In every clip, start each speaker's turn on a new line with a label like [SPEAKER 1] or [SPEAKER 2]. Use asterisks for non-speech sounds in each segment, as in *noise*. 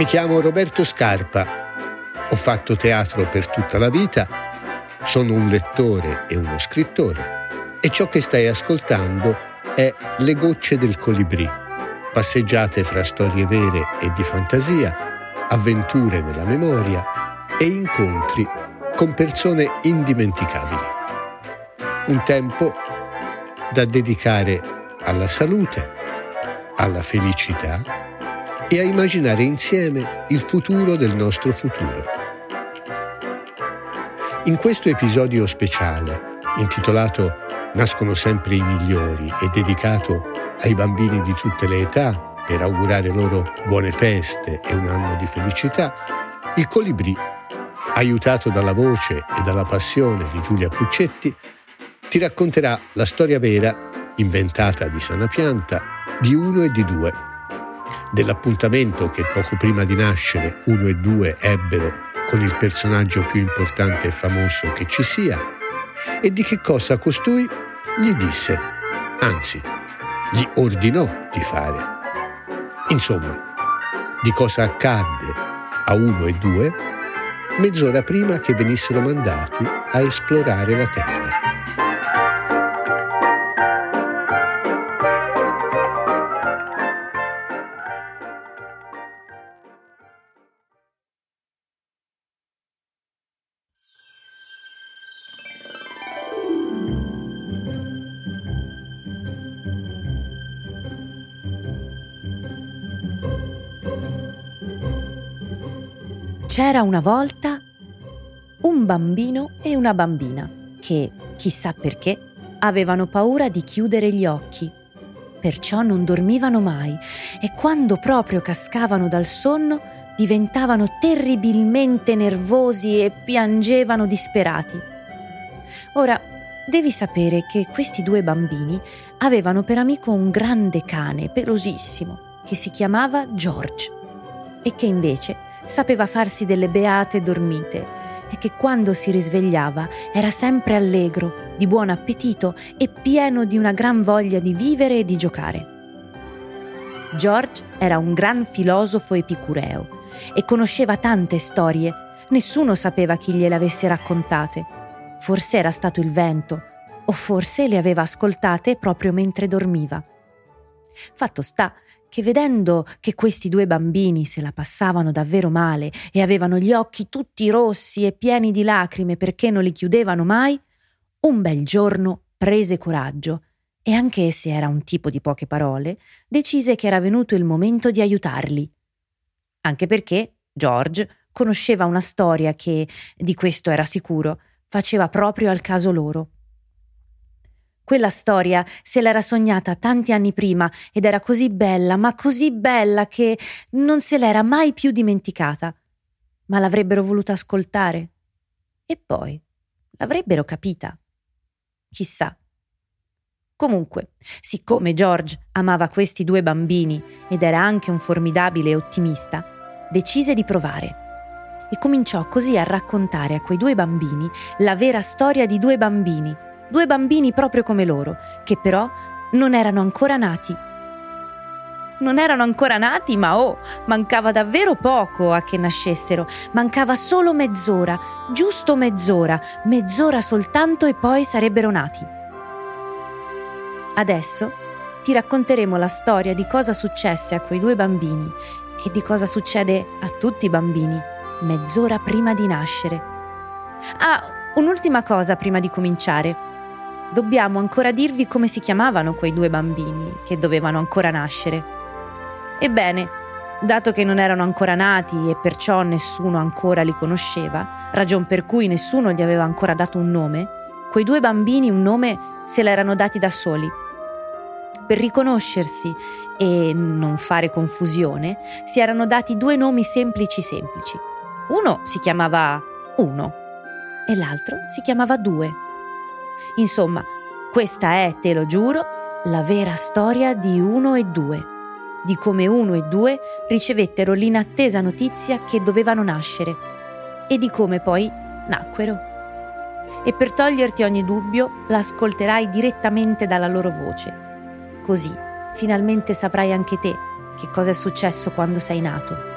[SPEAKER 1] Mi chiamo Roberto Scarpa, ho fatto teatro per tutta la vita, sono un lettore e uno scrittore. E ciò che stai ascoltando è Le gocce del colibrì, passeggiate fra storie vere e di fantasia, avventure nella memoria e incontri con persone indimenticabili. Un tempo da dedicare alla salute, alla felicità e a immaginare insieme il futuro del nostro futuro. In questo episodio speciale, intitolato Nascono sempre i migliori e dedicato ai bambini di tutte le età per augurare loro buone feste e un anno di felicità, il Colibrì, aiutato dalla voce e dalla passione di Giulia Puccetti, ti racconterà la storia vera, inventata di sana pianta, di uno e di due, dell'appuntamento che poco prima di nascere uno e due ebbero con il personaggio più importante e famoso che ci sia, e di che cosa costui gli disse, anzi, gli ordinò di fare. Insomma, di cosa accadde a uno e due mezz'ora prima che venissero mandati a esplorare la Terra.
[SPEAKER 2] C'era una volta un bambino e una bambina che, chissà perché, avevano paura di chiudere gli occhi. Perciò non dormivano mai e quando proprio cascavano dal sonno diventavano terribilmente nervosi e piangevano disperati. Ora, devi sapere che questi due bambini avevano per amico un grande cane pelosissimo che si chiamava George e che invece sapeva farsi delle beate dormite e che quando si risvegliava era sempre allegro, di buon appetito e pieno di una gran voglia di vivere e di giocare. George era un gran filosofo epicureo e conosceva tante storie, nessuno sapeva chi gliele avesse raccontate. Forse era stato il vento, o forse le aveva ascoltate proprio mentre dormiva. Fatto sta che vedendo che questi due bambini se la passavano davvero male e avevano gli occhi tutti rossi e pieni di lacrime perché non li chiudevano mai, un bel giorno prese coraggio e anche se era un tipo di poche parole, decise che era venuto il momento di aiutarli. Anche perché George conosceva una storia che, di questo era sicuro, faceva proprio al caso loro. Quella storia se l'era sognata tanti anni prima ed era così bella, ma così bella che non se l'era mai più dimenticata. Ma l'avrebbero voluta ascoltare. E poi l'avrebbero capita. Chissà. Comunque, siccome George amava questi due bambini ed era anche un formidabile ottimista, decise di provare e cominciò così a raccontare a quei due bambini la vera storia di due bambini due bambini proprio come loro, che però non erano ancora nati. Non erano ancora nati, ma oh, mancava davvero poco a che nascessero, mancava solo mezz'ora, giusto mezz'ora, mezz'ora soltanto e poi sarebbero nati. Adesso ti racconteremo la storia di cosa successe a quei due bambini e di cosa succede a tutti i bambini mezz'ora prima di nascere. Ah, un'ultima cosa prima di cominciare dobbiamo ancora dirvi come si chiamavano quei due bambini che dovevano ancora nascere. Ebbene, dato che non erano ancora nati e perciò nessuno ancora li conosceva, ragion per cui nessuno gli aveva ancora dato un nome, quei due bambini un nome se l'erano dati da soli. Per riconoscersi e non fare confusione, si erano dati due nomi semplici semplici. Uno si chiamava Uno e l'altro si chiamava Due. Insomma, questa è, te lo giuro, la vera storia di uno e due, di come uno e due ricevettero l'inattesa notizia che dovevano nascere e di come poi nacquero. E per toglierti ogni dubbio, l'ascolterai direttamente dalla loro voce. Così finalmente saprai anche te che cosa è successo quando sei nato.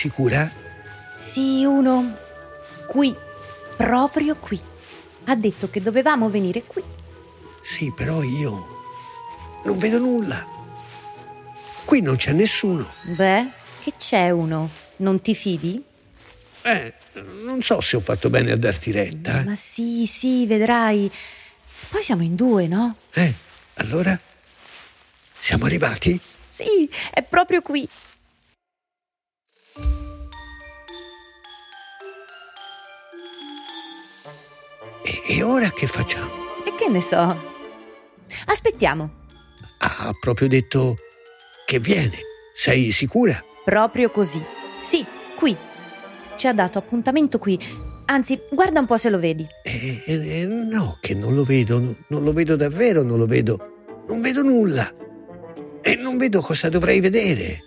[SPEAKER 1] Sicura?
[SPEAKER 2] Sì, uno. Qui. Proprio qui. Ha detto che dovevamo venire qui.
[SPEAKER 1] Sì, però io non vedo nulla. Qui non c'è nessuno.
[SPEAKER 2] Beh, che c'è uno? Non ti fidi?
[SPEAKER 1] Eh, non so se ho fatto bene a darti retta.
[SPEAKER 2] Ma sì, sì, vedrai. Poi siamo in due, no?
[SPEAKER 1] Eh, allora? Siamo arrivati?
[SPEAKER 2] Sì, è proprio qui.
[SPEAKER 1] E, e ora che facciamo?
[SPEAKER 2] E che ne so? Aspettiamo.
[SPEAKER 1] Ha proprio detto che viene. Sei sicura?
[SPEAKER 2] Proprio così. Sì, qui. Ci ha dato appuntamento qui. Anzi, guarda un po' se lo vedi.
[SPEAKER 1] Eh, eh, no, che non lo vedo, no- non lo vedo davvero, non lo vedo. Non vedo nulla. E non vedo cosa dovrei vedere.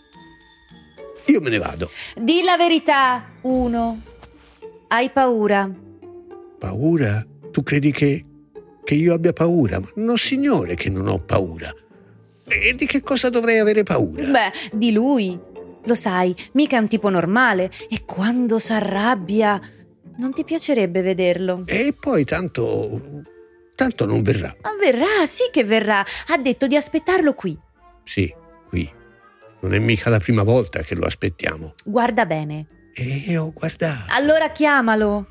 [SPEAKER 1] Io me ne vado.
[SPEAKER 2] Di la verità, uno. Hai paura?
[SPEAKER 1] Paura? Tu credi che, che io abbia paura? Ma no, signore, che non ho paura. E di che cosa dovrei avere paura?
[SPEAKER 2] Beh, di lui. Lo sai, mica è un tipo normale. E quando s'arrabbia, non ti piacerebbe vederlo.
[SPEAKER 1] E poi tanto. tanto non verrà.
[SPEAKER 2] Ma verrà, sì che verrà. Ha detto di aspettarlo qui.
[SPEAKER 1] Sì, qui. Non è mica la prima volta che lo aspettiamo.
[SPEAKER 2] Guarda bene.
[SPEAKER 1] E ho guardato.
[SPEAKER 2] Allora chiamalo.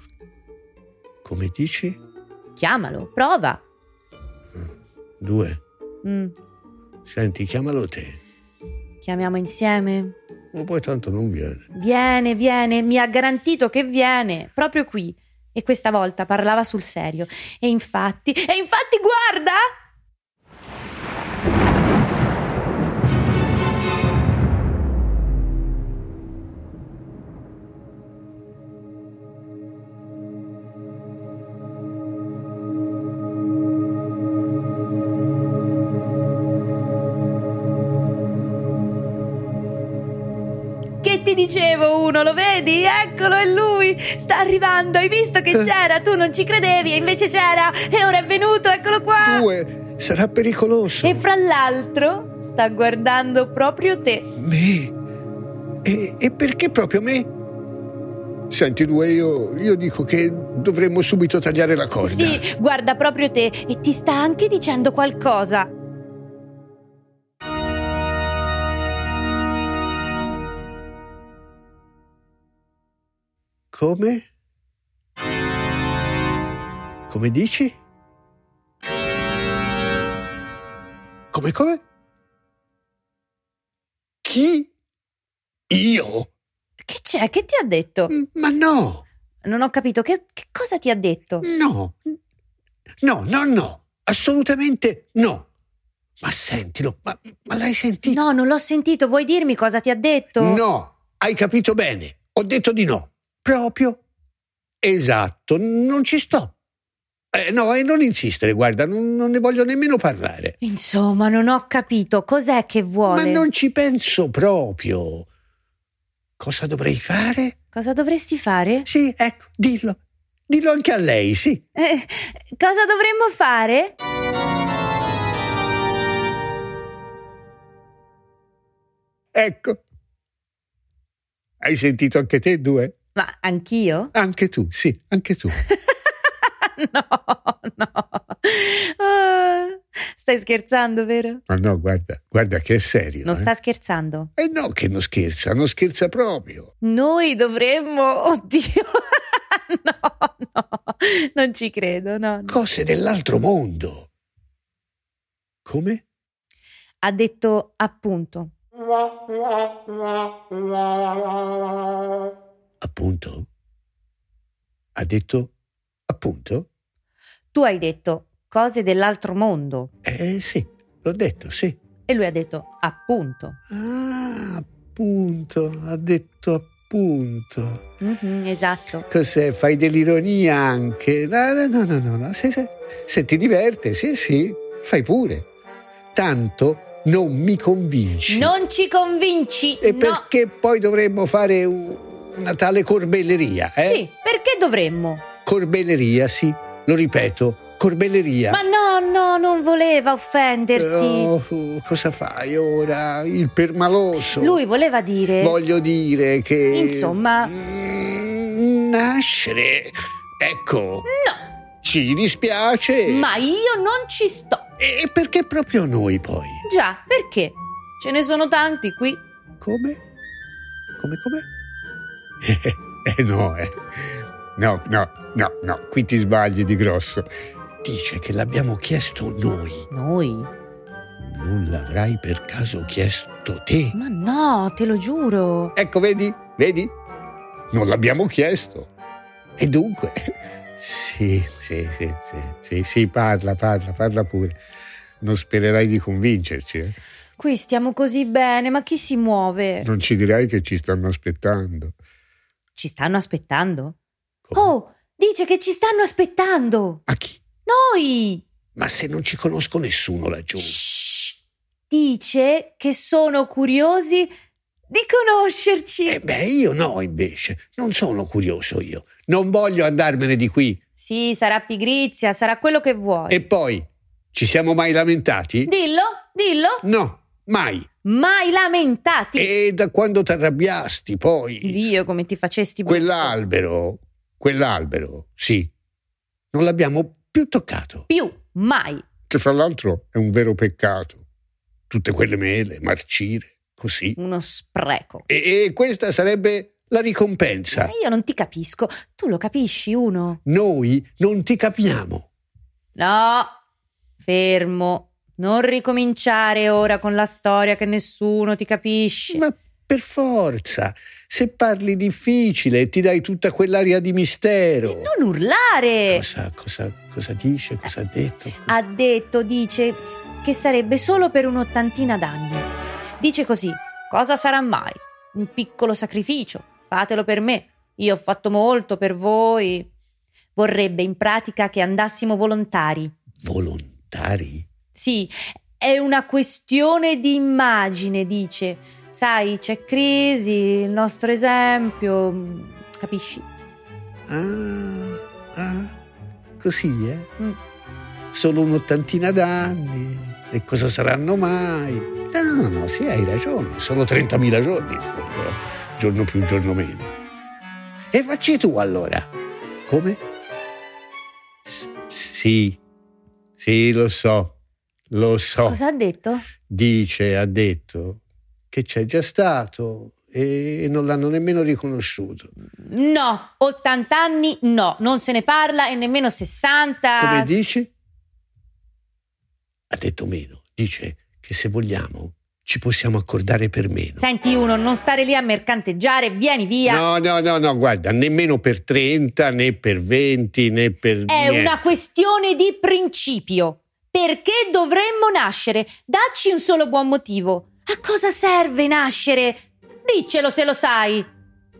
[SPEAKER 1] Come dici?
[SPEAKER 2] Chiamalo, prova.
[SPEAKER 1] Due.
[SPEAKER 2] Mm,
[SPEAKER 1] Senti, chiamalo te.
[SPEAKER 2] chiamiamo insieme.
[SPEAKER 1] Ma poi tanto non viene.
[SPEAKER 2] Viene, viene, mi ha garantito che viene, proprio qui. E questa volta parlava sul serio. E infatti, e infatti guarda! Dicevo uno, lo vedi? Eccolo, è lui! Sta arrivando, hai visto che c'era? Tu non ci credevi e invece c'era! E ora è venuto, eccolo qua!
[SPEAKER 1] Due. Sarà pericoloso.
[SPEAKER 2] E fra l'altro sta guardando proprio te.
[SPEAKER 1] Me? E, e perché proprio me? Senti, due, io, io dico che dovremmo subito tagliare la corda.
[SPEAKER 2] Sì, guarda proprio te e ti sta anche dicendo qualcosa.
[SPEAKER 1] Come? Come dici? Come come? Chi? Io?
[SPEAKER 2] Che c'è? Che ti ha detto?
[SPEAKER 1] M- Ma no,
[SPEAKER 2] Non ho capito. Che, che cosa ti ha detto?
[SPEAKER 1] no, no, no, no, assolutamente no. Ma sentilo, ma, ma l'hai sentito?
[SPEAKER 2] No, non l'ho sentito. Vuoi dirmi cosa ti ha detto?
[SPEAKER 1] No, hai capito bene. Ho detto di no. Proprio. Esatto, non ci sto. Eh, no, e non insistere, guarda, non, non ne voglio nemmeno parlare.
[SPEAKER 2] Insomma, non ho capito. Cos'è che vuole?
[SPEAKER 1] Ma non ci penso proprio. Cosa dovrei fare?
[SPEAKER 2] Cosa dovresti fare?
[SPEAKER 1] Sì, ecco, dillo. Dillo anche a lei, sì.
[SPEAKER 2] Eh, cosa dovremmo fare?
[SPEAKER 1] Ecco. Hai sentito anche te, due?
[SPEAKER 2] Ma anch'io?
[SPEAKER 1] Anche tu, sì, anche tu. *laughs*
[SPEAKER 2] no, no. Ah, stai scherzando, vero?
[SPEAKER 1] Ma no, guarda, guarda che è serio.
[SPEAKER 2] Non
[SPEAKER 1] eh.
[SPEAKER 2] sta scherzando.
[SPEAKER 1] Eh no, che non scherza, non scherza proprio.
[SPEAKER 2] Noi dovremmo. Oddio. *laughs* no, no. Non ci credo, no. no.
[SPEAKER 1] Cose dell'altro mondo. Come?
[SPEAKER 2] Ha detto appunto. *laughs*
[SPEAKER 1] Appunto? Ha detto appunto?
[SPEAKER 2] Tu hai detto cose dell'altro mondo.
[SPEAKER 1] Eh sì, l'ho detto, sì.
[SPEAKER 2] E lui ha detto appunto.
[SPEAKER 1] Ah, appunto, ha detto appunto.
[SPEAKER 2] Mhm, esatto.
[SPEAKER 1] Cos'è? Fai dell'ironia anche? No, no, no, no, no, no. Se, se- se ti diverte, sì, sì, fai pure. Tanto non mi convinci.
[SPEAKER 2] Non ci convinci.
[SPEAKER 1] E
[SPEAKER 2] no.
[SPEAKER 1] perché poi dovremmo fare un- una tale corbelleria, eh?
[SPEAKER 2] Sì, perché dovremmo?
[SPEAKER 1] Corbelleria, sì, lo ripeto, corbelleria.
[SPEAKER 2] Ma no, No, no, non voleva offenderti.
[SPEAKER 1] Oh, cosa fai ora? Il permaloso.
[SPEAKER 2] Lui voleva dire...
[SPEAKER 1] Voglio dire che...
[SPEAKER 2] Insomma...
[SPEAKER 1] Mm, nascere. Ecco.
[SPEAKER 2] No,
[SPEAKER 1] Ci dispiace.
[SPEAKER 2] ma io non ci sto.
[SPEAKER 1] E perché proprio noi poi?
[SPEAKER 2] Già, perché? Ce ne sono tanti qui.
[SPEAKER 1] Come? Come, come? *laughs* Eh no, eh. No, no, no, no, qui ti sbagli di grosso. Dice che l'abbiamo chiesto noi.
[SPEAKER 2] Noi?
[SPEAKER 1] Non l'avrai per caso chiesto te?
[SPEAKER 2] Ma no, te lo giuro.
[SPEAKER 1] Ecco, vedi? Vedi? Non l'abbiamo chiesto. E dunque... Sì, sì, sì, sì, sì, sì, parla, parla, parla pure. Non spererai di convincerci, eh?
[SPEAKER 2] Qui stiamo così bene, ma chi si muove?
[SPEAKER 1] Non ci dirai che ci stanno aspettando.
[SPEAKER 2] Ci stanno aspettando? Oh, dice che ci stanno aspettando.
[SPEAKER 1] A chi?
[SPEAKER 2] Noi!
[SPEAKER 1] Ma se non ci conosco nessuno laggiù.
[SPEAKER 2] Shh. Dice che sono curiosi di conoscerci.
[SPEAKER 1] E beh, io no, invece. Non sono curioso io. Non voglio andarmene di qui.
[SPEAKER 2] Sì, sarà pigrizia, sarà quello che vuoi.
[SPEAKER 1] E poi, ci siamo mai lamentati?
[SPEAKER 2] Dillo, dillo.
[SPEAKER 1] No, mai.
[SPEAKER 2] Mai lamentati.
[SPEAKER 1] E da quando ti arrabbiasti, poi...
[SPEAKER 2] Dio, come ti facesti.
[SPEAKER 1] Quell'albero, quell'albero, sì. Non l'abbiamo più toccato.
[SPEAKER 2] Più, mai.
[SPEAKER 1] Che fra l'altro è un vero peccato. Tutte quelle mele, marcire, così.
[SPEAKER 2] Uno spreco.
[SPEAKER 1] E, e questa sarebbe la ricompensa.
[SPEAKER 2] Ma io non ti capisco. Tu lo capisci, uno?
[SPEAKER 1] Noi non ti capiamo.
[SPEAKER 2] No, fermo. Non ricominciare ora con la storia che nessuno ti capisce.
[SPEAKER 1] Ma per forza, se parli difficile ti dai tutta quell'aria di mistero.
[SPEAKER 2] Non urlare!
[SPEAKER 1] Cosa, cosa, cosa dice? Cosa ha detto?
[SPEAKER 2] Ha detto, dice, che sarebbe solo per un'ottantina d'anni. Dice così, cosa sarà mai? Un piccolo sacrificio, fatelo per me. Io ho fatto molto per voi. Vorrebbe in pratica che andassimo volontari.
[SPEAKER 1] Volontari?
[SPEAKER 2] Sì, è una questione di immagine, dice. Sai, c'è crisi, il nostro esempio, capisci?
[SPEAKER 1] Ah, ah, così, eh?
[SPEAKER 2] Mm.
[SPEAKER 1] Solo un'ottantina d'anni. E cosa saranno mai? No, no, no, no, sì, hai ragione. Sono 30.000 giorni, giorno più, giorno meno. E facci tu allora. Come? Sì, sì, lo so, lo so.
[SPEAKER 2] Cosa ha detto?
[SPEAKER 1] Dice, ha detto che c'è già stato e non l'hanno nemmeno riconosciuto.
[SPEAKER 2] No, 80 anni no, non se ne parla e nemmeno 60.
[SPEAKER 1] Come dici? Ha detto meno. Dice che se vogliamo ci possiamo accordare per meno.
[SPEAKER 2] Senti uno, non stare lì a mercanteggiare, vieni via.
[SPEAKER 1] No, no, no, no, guarda, nemmeno per 30, né per 20, né per...
[SPEAKER 2] È
[SPEAKER 1] niente.
[SPEAKER 2] una questione di principio. Perché dovremmo nascere? Dacci un solo buon motivo. A cosa serve nascere? Diccelo se lo sai.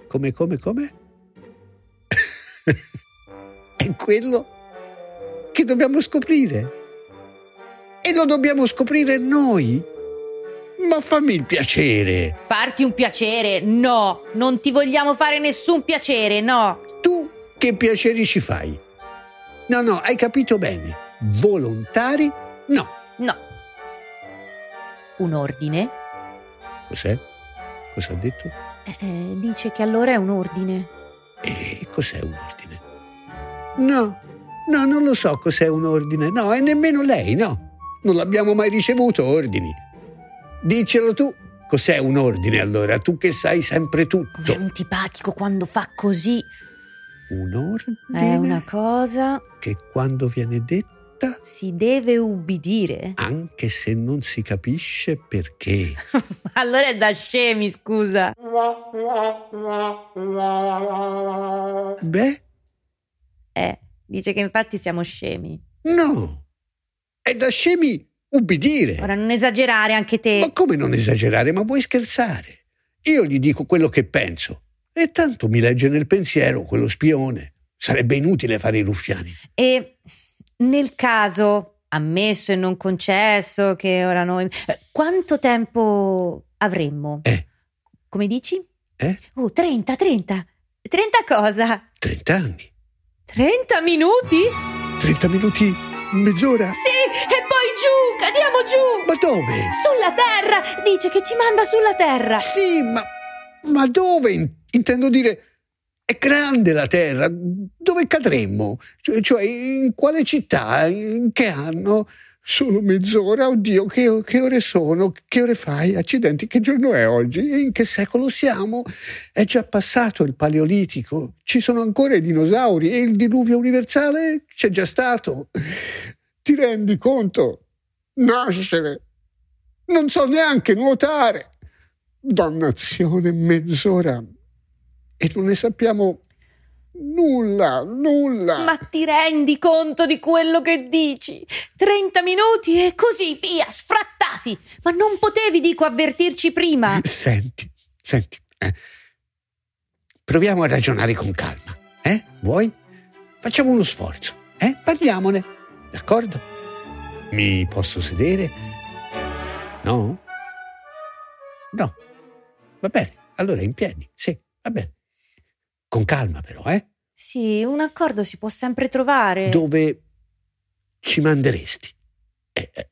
[SPEAKER 1] Come, come, come? *laughs* È quello che dobbiamo scoprire. E lo dobbiamo scoprire noi. Ma fammi il piacere.
[SPEAKER 2] Farti un piacere? No, non ti vogliamo fare nessun piacere, no.
[SPEAKER 1] Tu che piaceri ci fai? No, no, hai capito bene. Volontari? No.
[SPEAKER 2] No. Un ordine?
[SPEAKER 1] Cos'è? Cosa ha detto?
[SPEAKER 2] Eh, eh, dice che allora è un ordine.
[SPEAKER 1] E cos'è un ordine? No, no, non lo so cos'è un ordine. No, e nemmeno lei, no. Non l'abbiamo mai ricevuto ordini. Dicelo tu. Cos'è un ordine allora? Tu che sai sempre
[SPEAKER 2] Com'è
[SPEAKER 1] tutto.
[SPEAKER 2] antipatico quando fa così.
[SPEAKER 1] Un ordine
[SPEAKER 2] È una cosa.
[SPEAKER 1] che quando viene detta,
[SPEAKER 2] Si deve ubbidire.
[SPEAKER 1] anche se non si capisce perché. *laughs*
[SPEAKER 2] allora è da scemi, scusa.
[SPEAKER 1] Beh,
[SPEAKER 2] Eh, dice che infatti siamo scemi.
[SPEAKER 1] no. È da scemi ubbidire.
[SPEAKER 2] Ora non esagerare anche te.
[SPEAKER 1] Ma come non esagerare? Ma vuoi scherzare? Io gli dico quello che penso. E tanto mi legge nel pensiero quello spione. Sarebbe inutile fare i ruffiani.
[SPEAKER 2] E nel caso, ammesso e non concesso, che ora noi. eh, Quanto tempo avremmo?
[SPEAKER 1] Eh.
[SPEAKER 2] Come dici?
[SPEAKER 1] Eh?
[SPEAKER 2] Oh, 30, 30. 30 cosa?
[SPEAKER 1] 30 anni.
[SPEAKER 2] 30 minuti?
[SPEAKER 1] 30 minuti mezz'ora?
[SPEAKER 2] Sì, e poi giù, cadiamo giù!
[SPEAKER 1] Ma dove?
[SPEAKER 2] Sulla terra! Dice che ci manda sulla terra!
[SPEAKER 1] Sì, ma, ma dove? Intendo dire, è grande la terra, dove cadremmo? Cioè, cioè in quale città? In che anno? Solo mezz'ora? Oddio, che, che, ore sono? Che ore fai? Accidenti, che giorno è oggi? In che secolo siamo? È già passato il Paleolitico, ci sono ancora i dinosauri e il diluvio universale c'è già stato. Ti rendi conto? Nascere. Non so neanche nuotare. Dannazione, mezz'ora. E non ne sappiamo Nulla, nulla.
[SPEAKER 2] Ma ti rendi conto di quello che dici? 30 minuti e così via, sfrattati. Ma non potevi, dico, avvertirci prima.
[SPEAKER 1] Senti, senti. Eh. Proviamo a ragionare con calma. Eh? Vuoi? Facciamo uno sforzo. Eh? Parliamone. D'accordo? Mi posso sedere? No? No. Va bene. Allora in piedi. Sì, va bene. Con calma però, eh?
[SPEAKER 2] Sì, un accordo si può sempre trovare.
[SPEAKER 1] Dove ci manderesti? Eh, eh,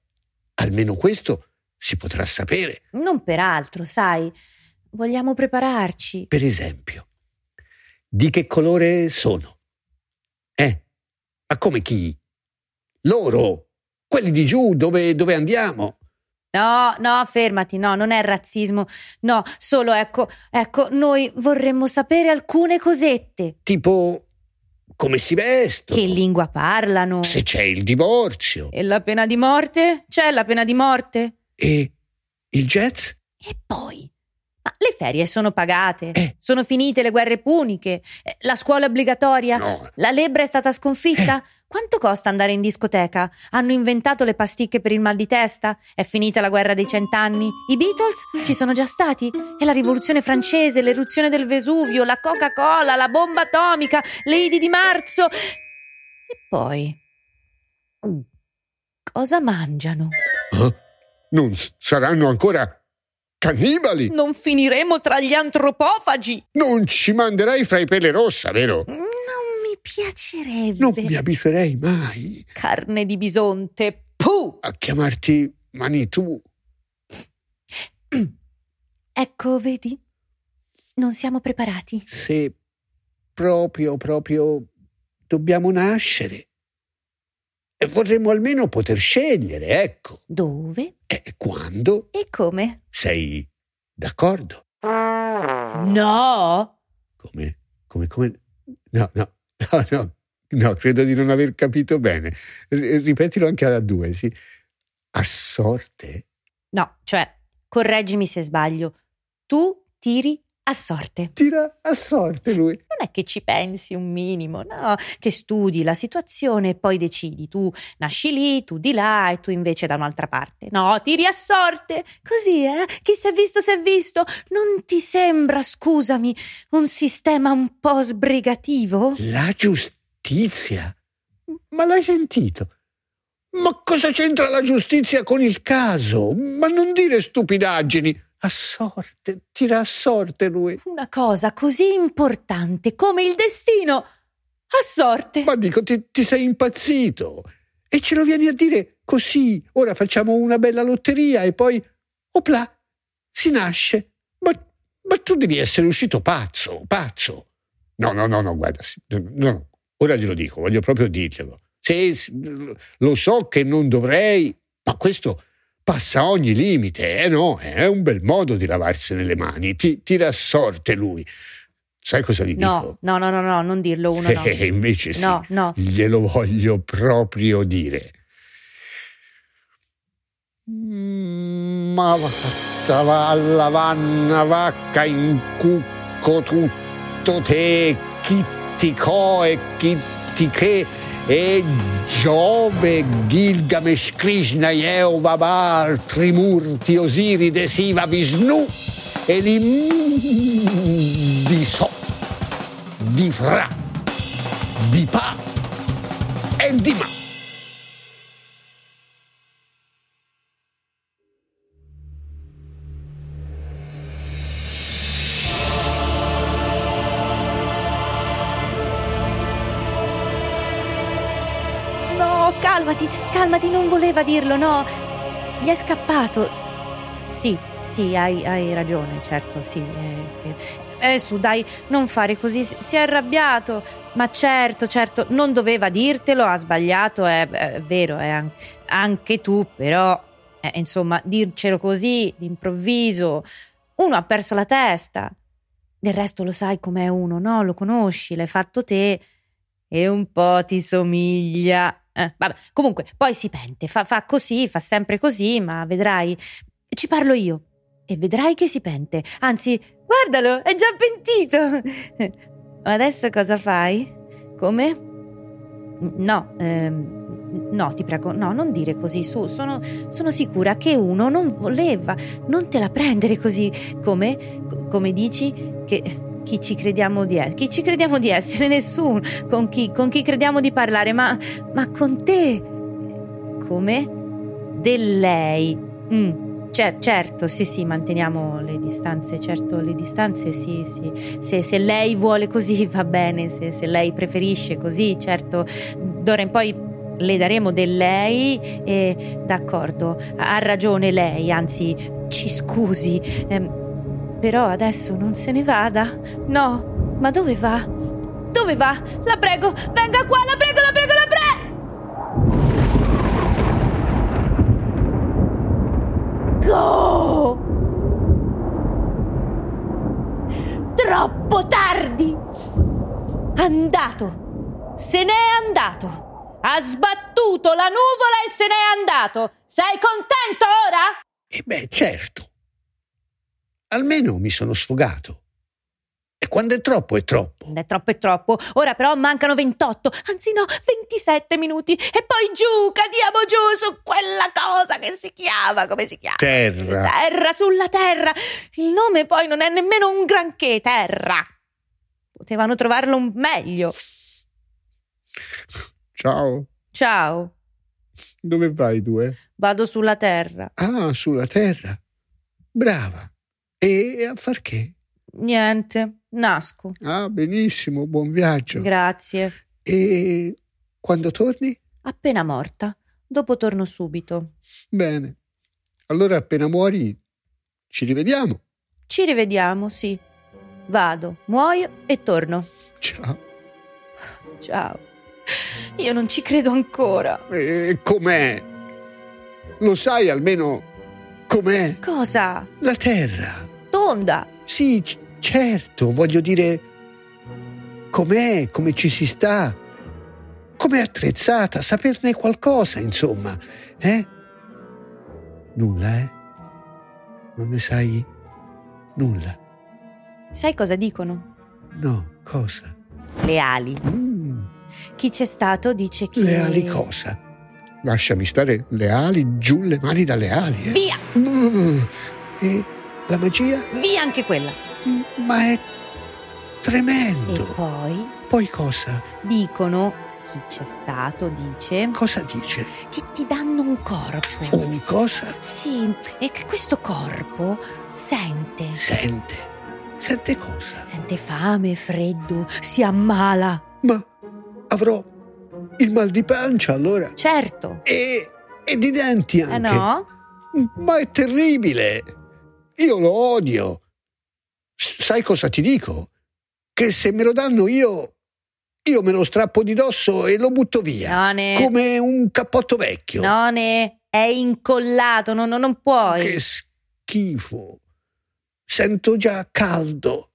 [SPEAKER 1] almeno questo si potrà sapere.
[SPEAKER 2] Non per altro, sai. Vogliamo prepararci.
[SPEAKER 1] Per esempio, di che colore sono? Eh? Ma come chi? Loro? Quelli di giù, dove, dove andiamo?
[SPEAKER 2] No, no, fermati, no, non è razzismo. No, solo ecco, ecco, noi vorremmo sapere alcune cosette.
[SPEAKER 1] Tipo come si vestono.
[SPEAKER 2] Che lingua parlano.
[SPEAKER 1] Se c'è il divorzio.
[SPEAKER 2] E la pena di morte? C'è la pena di morte?
[SPEAKER 1] E il jazz?
[SPEAKER 2] E poi? Ma le ferie sono pagate,
[SPEAKER 1] eh.
[SPEAKER 2] sono finite le guerre puniche, eh, la scuola è obbligatoria,
[SPEAKER 1] no.
[SPEAKER 2] la lebbra è stata sconfitta.
[SPEAKER 1] Eh.
[SPEAKER 2] Quanto costa andare in discoteca? Hanno inventato le pasticche per il mal di testa? È finita la guerra dei cent'anni? I Beatles ci sono già stati? E la rivoluzione francese, l'eruzione del Vesuvio, la Coca-Cola, la bomba atomica, le Idi di marzo. E poi. Cosa mangiano?
[SPEAKER 1] Eh? Non saranno ancora Cannibali!
[SPEAKER 2] Non finiremo tra gli antropofagi!
[SPEAKER 1] Non ci manderai fra i pelle rossa, vero?
[SPEAKER 2] Non mi piacerebbe.
[SPEAKER 1] Non mi abituerei mai.
[SPEAKER 2] Carne di bisonte, puh!
[SPEAKER 1] A chiamarti Manitou. *clears throat*
[SPEAKER 2] Ecco, vedi? Non siamo preparati.
[SPEAKER 1] Se proprio, proprio dobbiamo nascere. E vorremmo almeno poter scegliere, ecco.
[SPEAKER 2] Dove?
[SPEAKER 1] E quando?
[SPEAKER 2] E come?
[SPEAKER 1] Sei d'accordo?
[SPEAKER 2] No!
[SPEAKER 1] Come? Come? Come? No, no, no, no, no, credo di non aver capito bene. Ripetilo anche a due, sì. A sorte?
[SPEAKER 2] No, cioè, correggimi se sbaglio. Tu tiri a sorte.
[SPEAKER 1] Tira a sorte lui.
[SPEAKER 2] Non è che ci pensi un minimo, no, che studi la situazione e poi decidi. Tu nasci lì, tu di là e tu invece da un'altra parte. No, tiri a sorte. Così, eh? Chi si è visto si è visto. Non ti sembra, scusami, un sistema un po' sbrigativo?
[SPEAKER 1] La giustizia? Ma l'hai sentito? Ma cosa c'entra la giustizia con il caso? Ma non dire stupidaggini. A sorte, tira a sorte lui.
[SPEAKER 2] Una cosa così importante come il destino. A sorte.
[SPEAKER 1] Ma dico, ti, ti sei impazzito. E ce lo vieni a dire così. Ora facciamo una bella lotteria e poi, opla, si nasce. Ma, ma tu devi essere uscito pazzo, pazzo. No, no, no, no, guarda, no, no. ora glielo dico, voglio proprio dirglielo. Se, lo so che non dovrei, ma questo passa ogni limite, eh no, è un bel modo di lavarsene le mani, ti, tira a sorte lui. Sai cosa gli
[SPEAKER 2] no,
[SPEAKER 1] dico?
[SPEAKER 2] No, no, no, no, non dirlo uno no. *laughs*
[SPEAKER 1] Eh, invece sì,
[SPEAKER 2] no, no.
[SPEAKER 1] glielo voglio proprio dire. Ma vatta valla vanna vacca in cucco tutto te, chi ti co e chi ti che e Giove, Gilgamesh, Krishna, Jehovah, Baal, Trimurti, Osiride, Siva, Vishnu e di So, di Fra, di Pa e di Ma.
[SPEAKER 2] Calmati, non voleva dirlo, no. Gli è scappato. Sì, sì, hai, hai ragione, certo, sì. Eh, che... eh, su, dai, non fare così, si è arrabbiato. Ma certo, certo, non doveva dirtelo, ha sbagliato, è, è vero, è anche tu, però, eh, insomma, dircelo così, d'improvviso, uno ha perso la testa. Del resto lo sai com'è uno, no? Lo conosci, l'hai fatto te e un po' ti somiglia. Eh, vabbè, comunque, poi si pente, fa, fa così, fa sempre così, ma vedrai, ci parlo io e vedrai che si pente. Anzi, guardalo, è già pentito. *laughs* Adesso cosa fai? Come? No, ehm, no, ti prego, no, non dire così, su, sono, sono sicura che uno non voleva, non te la prendere così, come, come dici che chi ci crediamo di essere, chi ci crediamo di essere, nessuno, con chi, con chi crediamo di parlare, ma, ma con te, come? Del lei. Mm. Cer- certo, sì, sì, manteniamo le distanze, certo, le distanze, sì, sì. Se, se lei vuole così *laughs* va bene, se, se, lei preferisce così, certo, d'ora in poi le daremo del lei e d'accordo, ha ragione lei, anzi, ci scusi, ehm, però adesso non se ne vada. No, ma dove va? Dove va? La prego, venga qua, la prego, la prego, la Go! Troppo tardi! Andato! Se n'è andato! Ha sbattuto la nuvola e se n'è andato! Sei contento ora?
[SPEAKER 1] E beh, certo. Almeno mi sono sfogato. E quando è troppo è troppo.
[SPEAKER 2] Quando è troppo è troppo. Ora però mancano 28, anzi no, 27 minuti. E poi giù, cadiamo giù su quella cosa che si chiama, come si chiama?
[SPEAKER 1] Terra.
[SPEAKER 2] Terra, sulla terra. Il nome poi non è nemmeno un granché, terra. Potevano trovarlo meglio.
[SPEAKER 1] Ciao.
[SPEAKER 2] Ciao.
[SPEAKER 1] Dove vai tu, eh?
[SPEAKER 2] Vado sulla terra.
[SPEAKER 1] Ah, sulla terra. Brava. E a far che?
[SPEAKER 2] Niente, nasco.
[SPEAKER 1] Ah, benissimo, buon viaggio.
[SPEAKER 2] Grazie.
[SPEAKER 1] E quando torni?
[SPEAKER 2] Appena morta. Dopo torno subito.
[SPEAKER 1] Bene. Allora appena muori ci rivediamo.
[SPEAKER 2] Ci rivediamo, sì. Vado, muoio e torno.
[SPEAKER 1] Ciao.
[SPEAKER 2] Ciao. Io non ci credo ancora.
[SPEAKER 1] E com'è? Lo sai almeno com'è?
[SPEAKER 2] Cosa?
[SPEAKER 1] La terra.
[SPEAKER 2] Tonda.
[SPEAKER 1] Sì, certo, voglio dire, com'è, come ci si sta, com'è attrezzata, saperne qualcosa, insomma, eh? Nulla, eh? Non ne sai nulla.
[SPEAKER 2] Sai cosa dicono?
[SPEAKER 1] No, cosa?
[SPEAKER 2] Le ali.
[SPEAKER 1] Mm.
[SPEAKER 2] Chi c'è stato dice che...
[SPEAKER 1] Le ali cosa? Lasciami stare le ali, giù le mani dalle ali. Eh?
[SPEAKER 2] Via!
[SPEAKER 1] Mm. E la magia?
[SPEAKER 2] Via anche quella.
[SPEAKER 1] Ma è tremendo.
[SPEAKER 2] E poi?
[SPEAKER 1] Poi cosa?
[SPEAKER 2] Dicono, chi c'è stato dice...
[SPEAKER 1] Cosa dice?
[SPEAKER 2] Che ti danno un corpo.
[SPEAKER 1] Un cosa?
[SPEAKER 2] Sì, e che questo corpo sente.
[SPEAKER 1] Sente? Sente cosa?
[SPEAKER 2] Sente fame, freddo, si ammala.
[SPEAKER 1] Ma avrò il mal di pancia allora?
[SPEAKER 2] Certo.
[SPEAKER 1] E, e di denti anche?
[SPEAKER 2] Eh no?
[SPEAKER 1] Ma è terribile. Io lo odio. Sai cosa ti dico? Che se me lo danno io, io me lo strappo di dosso e lo butto via.
[SPEAKER 2] None.
[SPEAKER 1] Come un cappotto vecchio.
[SPEAKER 2] None, è incollato, non, non puoi.
[SPEAKER 1] Che schifo. Sento già caldo,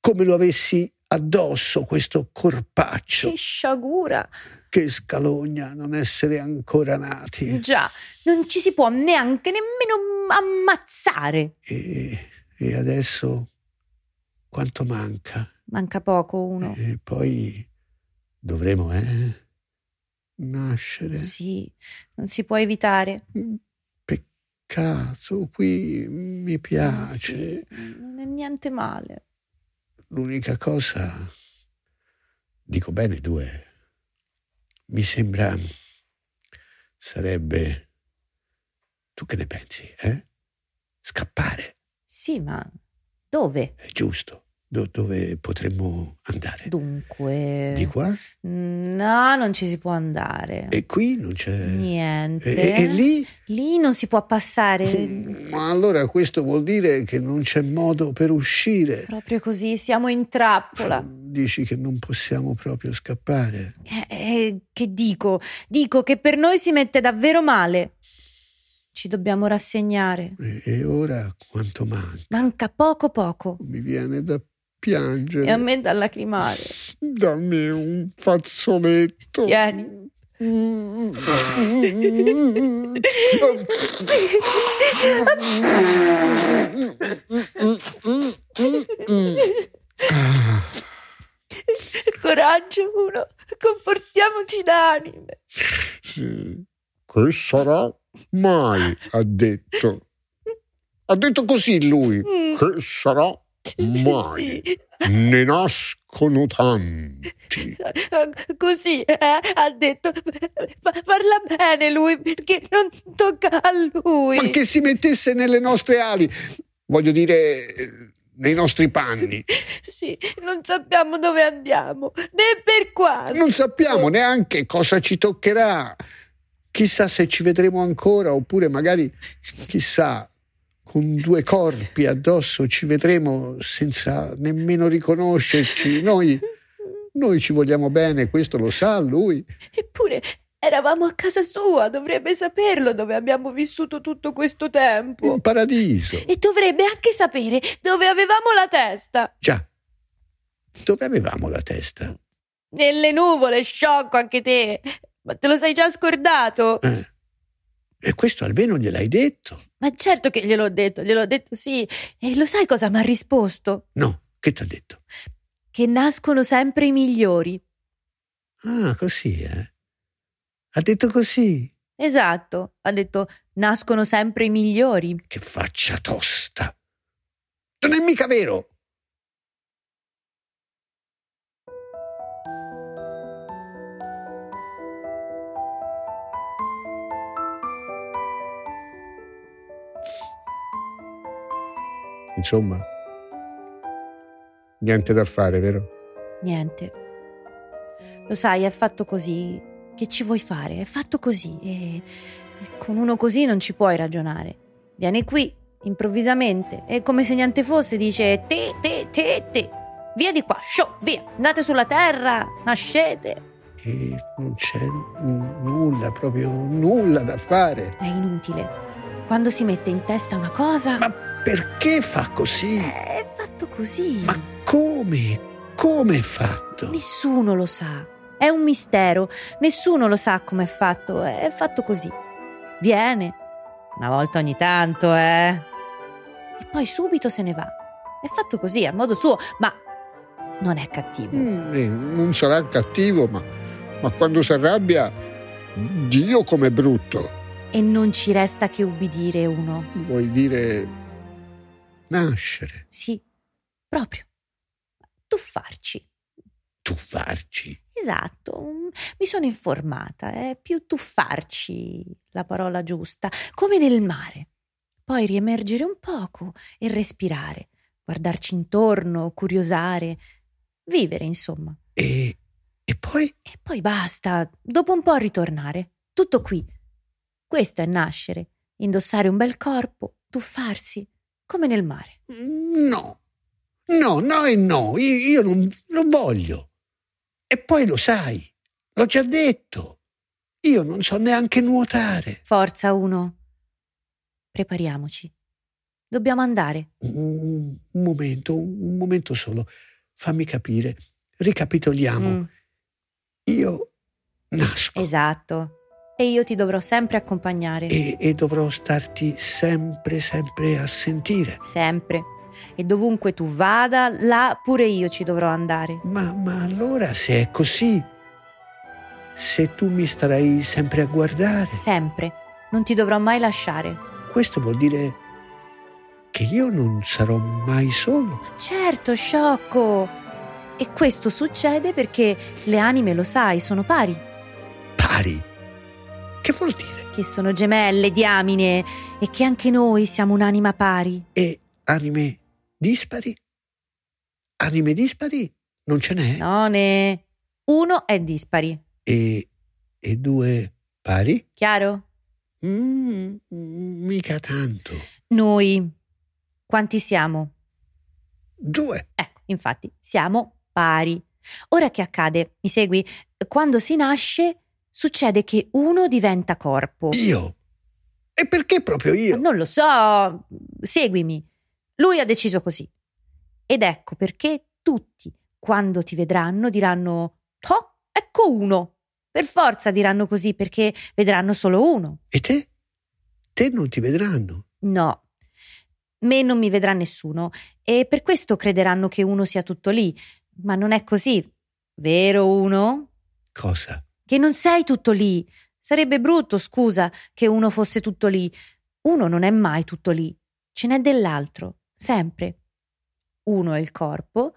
[SPEAKER 1] come lo avessi addosso questo corpaccio.
[SPEAKER 2] Che sciagura.
[SPEAKER 1] Che scalogna non essere ancora nati.
[SPEAKER 2] Già, non ci si può neanche nemmeno ammazzare.
[SPEAKER 1] E, e adesso quanto manca?
[SPEAKER 2] Manca poco uno.
[SPEAKER 1] E poi dovremo, eh? Nascere.
[SPEAKER 2] Sì, non si può evitare.
[SPEAKER 1] Peccato, qui mi piace.
[SPEAKER 2] Sì, non è niente male.
[SPEAKER 1] L'unica cosa, dico bene due, mi sembra sarebbe, tu che ne pensi, eh? Scappare.
[SPEAKER 2] Sì, ma dove?
[SPEAKER 1] È giusto. Do- dove potremmo andare?
[SPEAKER 2] Dunque.
[SPEAKER 1] Di qua?
[SPEAKER 2] No, non ci si può andare.
[SPEAKER 1] E qui non c'è.
[SPEAKER 2] Niente.
[SPEAKER 1] E, e lì?
[SPEAKER 2] Lì non si può passare.
[SPEAKER 1] Ma allora questo vuol dire che non c'è modo per uscire.
[SPEAKER 2] Proprio così, siamo in trappola.
[SPEAKER 1] Dici che non possiamo proprio scappare.
[SPEAKER 2] Eh, eh, che dico? Dico che per noi si mette davvero male. Ci dobbiamo rassegnare.
[SPEAKER 1] E, e ora quanto manca?
[SPEAKER 2] Manca poco poco.
[SPEAKER 1] Mi viene da piangere.
[SPEAKER 2] E a me da lacrimare.
[SPEAKER 1] Dammi un fazzoletto.
[SPEAKER 2] Tieni. Coraggio, uno, comportiamoci d'anime.
[SPEAKER 1] Sì. Che sarà mai, ha detto. Ha detto così lui,
[SPEAKER 2] Mm.
[SPEAKER 1] che sarà mai. Ne nascono tanti.
[SPEAKER 2] Così eh, ha detto parla bene lui perché non tocca a lui.
[SPEAKER 1] Ma che si mettesse nelle nostre ali, voglio dire, eh, nei nostri panni.
[SPEAKER 2] Sì, non sappiamo dove andiamo, né per quando.
[SPEAKER 1] Non sappiamo neanche cosa ci toccherà. Chissà se ci vedremo ancora, oppure magari, chissà, con due corpi addosso ci vedremo senza nemmeno riconoscerci. Noi, noi ci vogliamo bene, questo lo sa lui.
[SPEAKER 2] Eppure eravamo a casa sua, dovrebbe saperlo dove abbiamo vissuto tutto questo tempo.
[SPEAKER 1] In paradiso.
[SPEAKER 2] E dovrebbe anche sapere dove avevamo la testa.
[SPEAKER 1] Già. Dove avevamo la testa?
[SPEAKER 2] Nelle nuvole, sciocco anche te. Ma te lo sei già scordato?
[SPEAKER 1] Eh. E questo almeno gliel'hai detto?
[SPEAKER 2] Ma certo che gliel'ho detto, gliel'ho detto sì. E lo sai cosa mi ha risposto?
[SPEAKER 1] No, che ti ha detto?
[SPEAKER 2] Che nascono sempre i migliori.
[SPEAKER 1] Ah, così, eh? Ha detto così?
[SPEAKER 2] Esatto, ha detto nascono sempre i migliori.
[SPEAKER 1] Che faccia tosta! Non è mica vero! Insomma, niente da fare, vero?
[SPEAKER 2] Niente. Lo sai, è fatto così. Che ci vuoi fare? È fatto così. E, con uno così non ci puoi ragionare. Viene qui, improvvisamente, e come se niente fosse, dice te, te, te, te. Via di qua, show, via. Andate sulla terra, nascete.
[SPEAKER 1] E non c'è n- nulla, proprio nulla da fare.
[SPEAKER 2] È inutile. Quando si mette in testa una cosa,
[SPEAKER 1] Ma perché fa così?
[SPEAKER 2] è fatto così.
[SPEAKER 1] Ma come? Come è fatto?
[SPEAKER 2] Nessuno lo sa. È un mistero. Nessuno lo sa come è fatto. È fatto così. Viene. Una volta ogni tanto, eh. E poi subito se ne va. È fatto così, a modo suo, ma non è cattivo.
[SPEAKER 1] Mm, eh, non sarà cattivo, ma, ma quando si arrabbia, Dio com'è brutto.
[SPEAKER 2] E non ci resta che ubbidire uno.
[SPEAKER 1] Vuoi dire nascere,
[SPEAKER 2] Sì, proprio. Tuffarci.
[SPEAKER 1] tuffarci.
[SPEAKER 2] Esatto, mm, mi sono informata, è più tuffarci la parola giusta, come nel mare. Poi riemergere un poco e respirare, guardarci intorno, curiosare, vivere insomma.
[SPEAKER 1] E, e poi?
[SPEAKER 2] E poi basta, dopo un po' ritornare. Tutto qui. Questo è nascere, indossare un bel corpo, tuffarsi, come nel mare.
[SPEAKER 1] No, no, no e no, io, io non, non voglio. E poi lo sai, l'ho già detto. Io non so neanche nuotare.
[SPEAKER 2] Forza uno. Prepariamoci. Dobbiamo andare.
[SPEAKER 1] Un, momento, un momento solo. Fammi capire. Ricapitoliamo.
[SPEAKER 2] Mm,
[SPEAKER 1] Io nasco
[SPEAKER 2] esatto. E io ti dovrò sempre accompagnare.
[SPEAKER 1] e, e dovrò starti sempre, sempre a sentire.
[SPEAKER 2] Sempre. E dovunque tu vada, là pure io ci dovrò andare.
[SPEAKER 1] Ma, ma allora se è così, se tu mi starai sempre a guardare,
[SPEAKER 2] Sempre. Non ti dovrò mai lasciare.
[SPEAKER 1] questo vuol dire che io non sarò mai solo.
[SPEAKER 2] Certo, sciocco. E questo succede perché le anime, lo sai, sono pari,
[SPEAKER 1] Pari. Che vuol dire?
[SPEAKER 2] che sono gemelle, diamine, e che anche noi siamo un'anima pari.
[SPEAKER 1] E anime dispari? anime dispari non ce n'è?
[SPEAKER 2] No, ne. Uno è dispari.
[SPEAKER 1] E, e due pari?
[SPEAKER 2] Chiaro?
[SPEAKER 1] Mm, mica tanto.
[SPEAKER 2] Noi quanti siamo?
[SPEAKER 1] Due.
[SPEAKER 2] Ecco, infatti, siamo pari. Ora che accade? Mi segui? Quando si nasce succede che uno diventa corpo.
[SPEAKER 1] Io? E perché proprio io?
[SPEAKER 2] Non lo so, seguimi. Lui ha deciso così. Ed ecco perché tutti, quando ti vedranno, diranno: Oh, ecco uno. Per forza diranno così perché vedranno solo uno.
[SPEAKER 1] E te? Te non ti vedranno?
[SPEAKER 2] No. Me non mi vedrà nessuno e per questo crederanno che uno sia tutto lì. Ma non è così. Vero uno?
[SPEAKER 1] Cosa?
[SPEAKER 2] Che non sei tutto lì. Sarebbe brutto, scusa, che uno fosse tutto lì. Uno non è mai tutto lì. Ce n'è dell'altro, sempre. Uno è il corpo,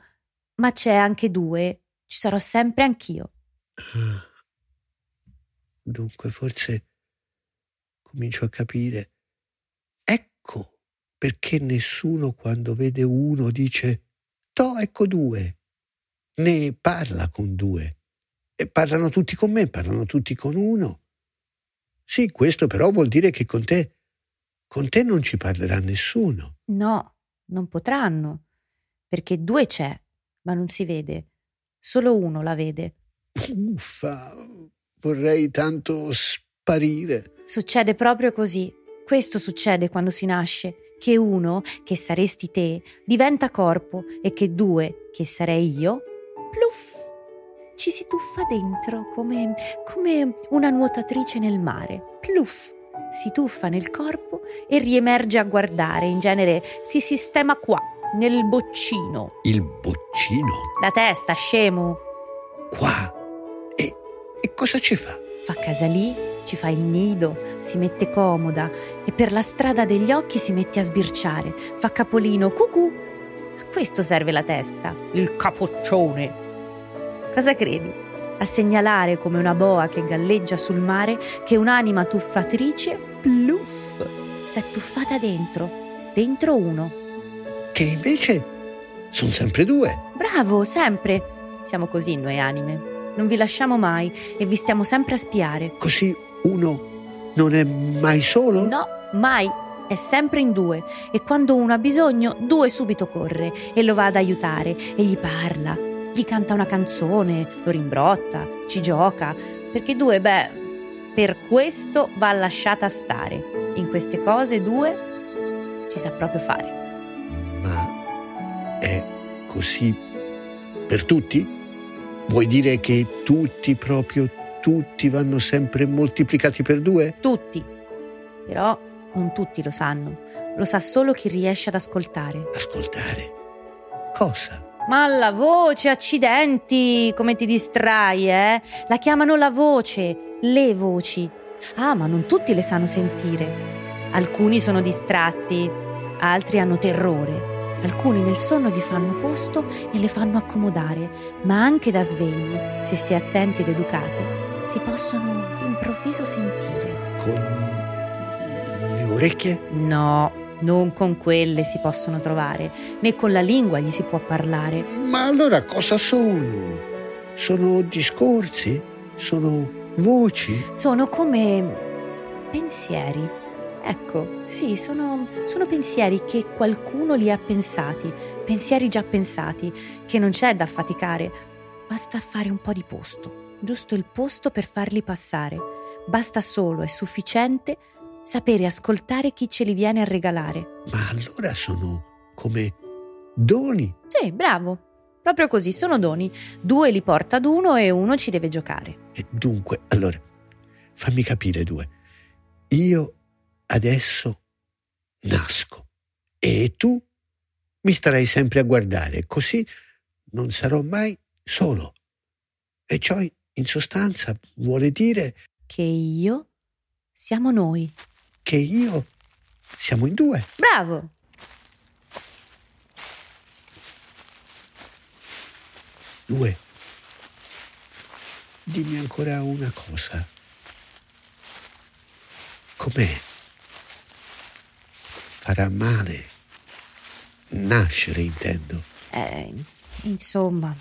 [SPEAKER 2] ma c'è anche due. Ci sarò sempre anch'io.
[SPEAKER 1] Ah. Dunque, forse comincio a capire. Ecco perché nessuno quando vede uno dice To, ecco due. Ne parla con due. E parlano tutti con me, parlano tutti con uno. Sì, questo però vuol dire che con te, con te non ci parlerà nessuno.
[SPEAKER 2] No, non potranno, perché due c'è, ma non si vede. Solo uno la vede.
[SPEAKER 1] Uffa, vorrei tanto sparire.
[SPEAKER 2] Succede proprio così. Questo succede quando si nasce, che uno, che saresti te, diventa corpo e che due, che sarei io, pluff, ci si tuffa dentro come, come una nuotatrice nel mare. Pluff, si tuffa nel corpo e riemerge a guardare. In genere si sistema qua, nel boccino.
[SPEAKER 1] Il boccino?
[SPEAKER 2] La testa, scemo.
[SPEAKER 1] Qua? E, e cosa ci fa?
[SPEAKER 2] Fa casa lì, ci fa il nido, si mette comoda e per la strada degli occhi si mette a sbirciare. Fa capolino, cucù. A questo serve la testa, il capoccione. Cosa credi? A segnalare come una boa che galleggia sul mare che un'anima tuffatrice, pluff, si è tuffata dentro, dentro uno.
[SPEAKER 1] Che invece sono sempre due.
[SPEAKER 2] Bravo, sempre. Siamo così noi anime. Non vi lasciamo mai e vi stiamo sempre a spiare.
[SPEAKER 1] Così uno non è mai solo?
[SPEAKER 2] No, mai. È sempre in due e quando uno ha bisogno, due subito corre e lo va ad aiutare e gli parla gli canta una canzone, lo rimbrotta, ci gioca, perché due, beh, per questo va lasciata stare. In queste cose due ci sa proprio fare.
[SPEAKER 1] Ma è così per tutti? Vuoi dire che tutti, proprio tutti, vanno sempre moltiplicati per due?
[SPEAKER 2] Tutti. Però non tutti lo sanno. Lo sa solo chi riesce ad ascoltare.
[SPEAKER 1] Ascoltare? Cosa?
[SPEAKER 2] Ma la voce, accidenti, come ti distrai, eh? La chiamano la voce, le voci. Ah, ma non tutti le sanno sentire. Alcuni sono distratti, altri hanno terrore. Alcuni nel sonno gli fanno posto e le fanno accomodare, ma anche da svegli, se si è attenti ed educati, si possono d'improvviso sentire.
[SPEAKER 1] Con le orecchie?
[SPEAKER 2] No, non con quelle si possono trovare, né con la lingua gli si può parlare.
[SPEAKER 1] Ma allora cosa sono? Sono discorsi? Sono voci?
[SPEAKER 2] Sono come pensieri. Ecco, sì, sono, sono pensieri che qualcuno li ha pensati, pensieri già pensati, che non c'è da faticare. Basta fare un po' di posto, giusto il posto per farli passare. Basta solo, è sufficiente sapere ascoltare chi ce li viene a regalare.
[SPEAKER 1] Ma allora sono come doni.
[SPEAKER 2] Sì, bravo. Proprio così, sono doni. Due li porta ad uno e uno ci deve giocare.
[SPEAKER 1] E dunque, allora, fammi capire due. Io adesso nasco e tu mi starai sempre a guardare, così non sarò mai solo. E ciò in sostanza vuole dire
[SPEAKER 2] che io siamo noi
[SPEAKER 1] che io siamo in due.
[SPEAKER 2] Bravo!
[SPEAKER 1] Due. Dimmi ancora una cosa. Com'è? Farà male nascere, intendo.
[SPEAKER 2] Eh, Insomma.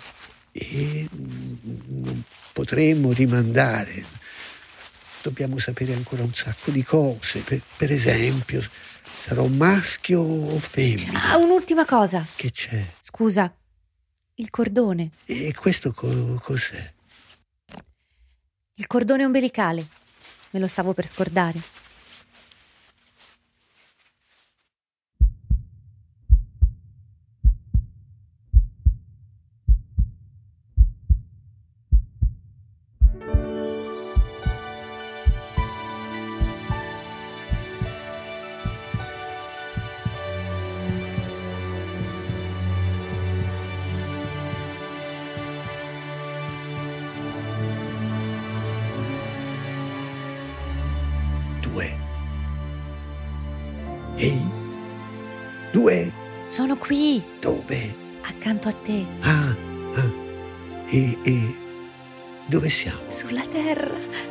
[SPEAKER 1] E non potremmo rimandare. Dobbiamo sapere ancora un sacco di cose. Per, per esempio, sarò maschio o femmina?
[SPEAKER 2] Ah, un'ultima cosa.
[SPEAKER 1] Che c'è?
[SPEAKER 2] Scusa, il cordone.
[SPEAKER 1] E questo co- cos'è?
[SPEAKER 2] Il cordone ombelicale. Me lo stavo per scordare.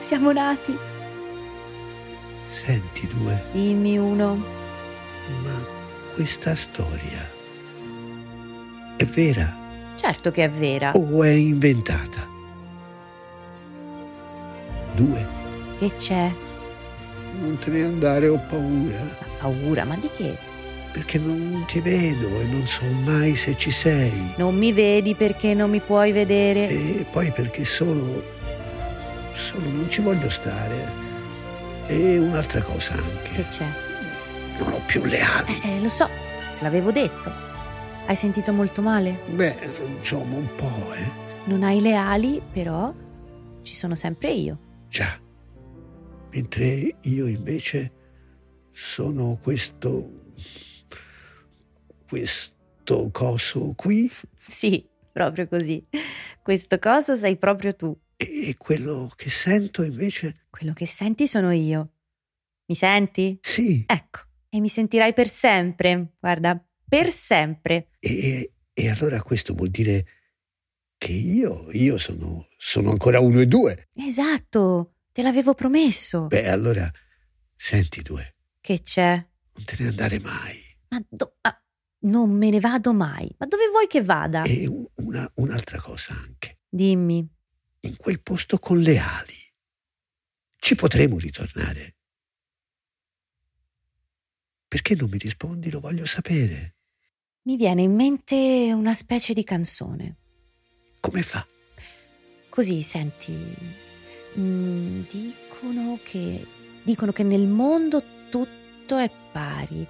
[SPEAKER 2] Siamo nati.
[SPEAKER 1] Senti, due,
[SPEAKER 2] Dimmi uno.
[SPEAKER 1] ma questa storia è vera
[SPEAKER 2] Certo che è vera.
[SPEAKER 1] o è inventata? Due,
[SPEAKER 2] Che c'è?
[SPEAKER 1] non te ne andare, ho paura,
[SPEAKER 2] Ma paura, ma di che?
[SPEAKER 1] perché non ti vedo e non so mai se ci sei.
[SPEAKER 2] Non mi vedi perché non mi puoi vedere.
[SPEAKER 1] E poi perché solo, solo non ci voglio stare. E un'altra cosa anche,
[SPEAKER 2] Che c'è?
[SPEAKER 1] non ho più le ali.
[SPEAKER 2] Eh, lo so, te l'avevo detto. Hai sentito molto male?
[SPEAKER 1] Beh, insomma, un po', eh.
[SPEAKER 2] Non hai le ali, però ci sono sempre io.
[SPEAKER 1] Già. Mentre io invece sono questo. questo coso qui
[SPEAKER 2] Sì, proprio così. Questo coso sei proprio tu.
[SPEAKER 1] E quello che sento invece.
[SPEAKER 2] Quello che senti sono io. Mi senti?
[SPEAKER 1] Sì,
[SPEAKER 2] Ecco, e mi sentirai per sempre. Guarda, per sempre.
[SPEAKER 1] e, e allora questo vuol dire che io, io sono, sono ancora uno e due.
[SPEAKER 2] Esatto, te l'avevo promesso.
[SPEAKER 1] Beh, allora, senti due,
[SPEAKER 2] Che c'è?
[SPEAKER 1] non te ne andare mai.
[SPEAKER 2] Ma do- ah, non me ne vado mai. Ma dove vuoi che vada?
[SPEAKER 1] E un- una- un'altra cosa anche.
[SPEAKER 2] Dimmi.
[SPEAKER 1] In quel posto con le ali. Ci potremo ritornare. Perché non mi rispondi? Lo voglio sapere.
[SPEAKER 2] Mi viene in mente una specie di canzone.
[SPEAKER 1] Come fa?
[SPEAKER 2] Così, senti, mm, dicono che dicono che nel mondo tutto è pari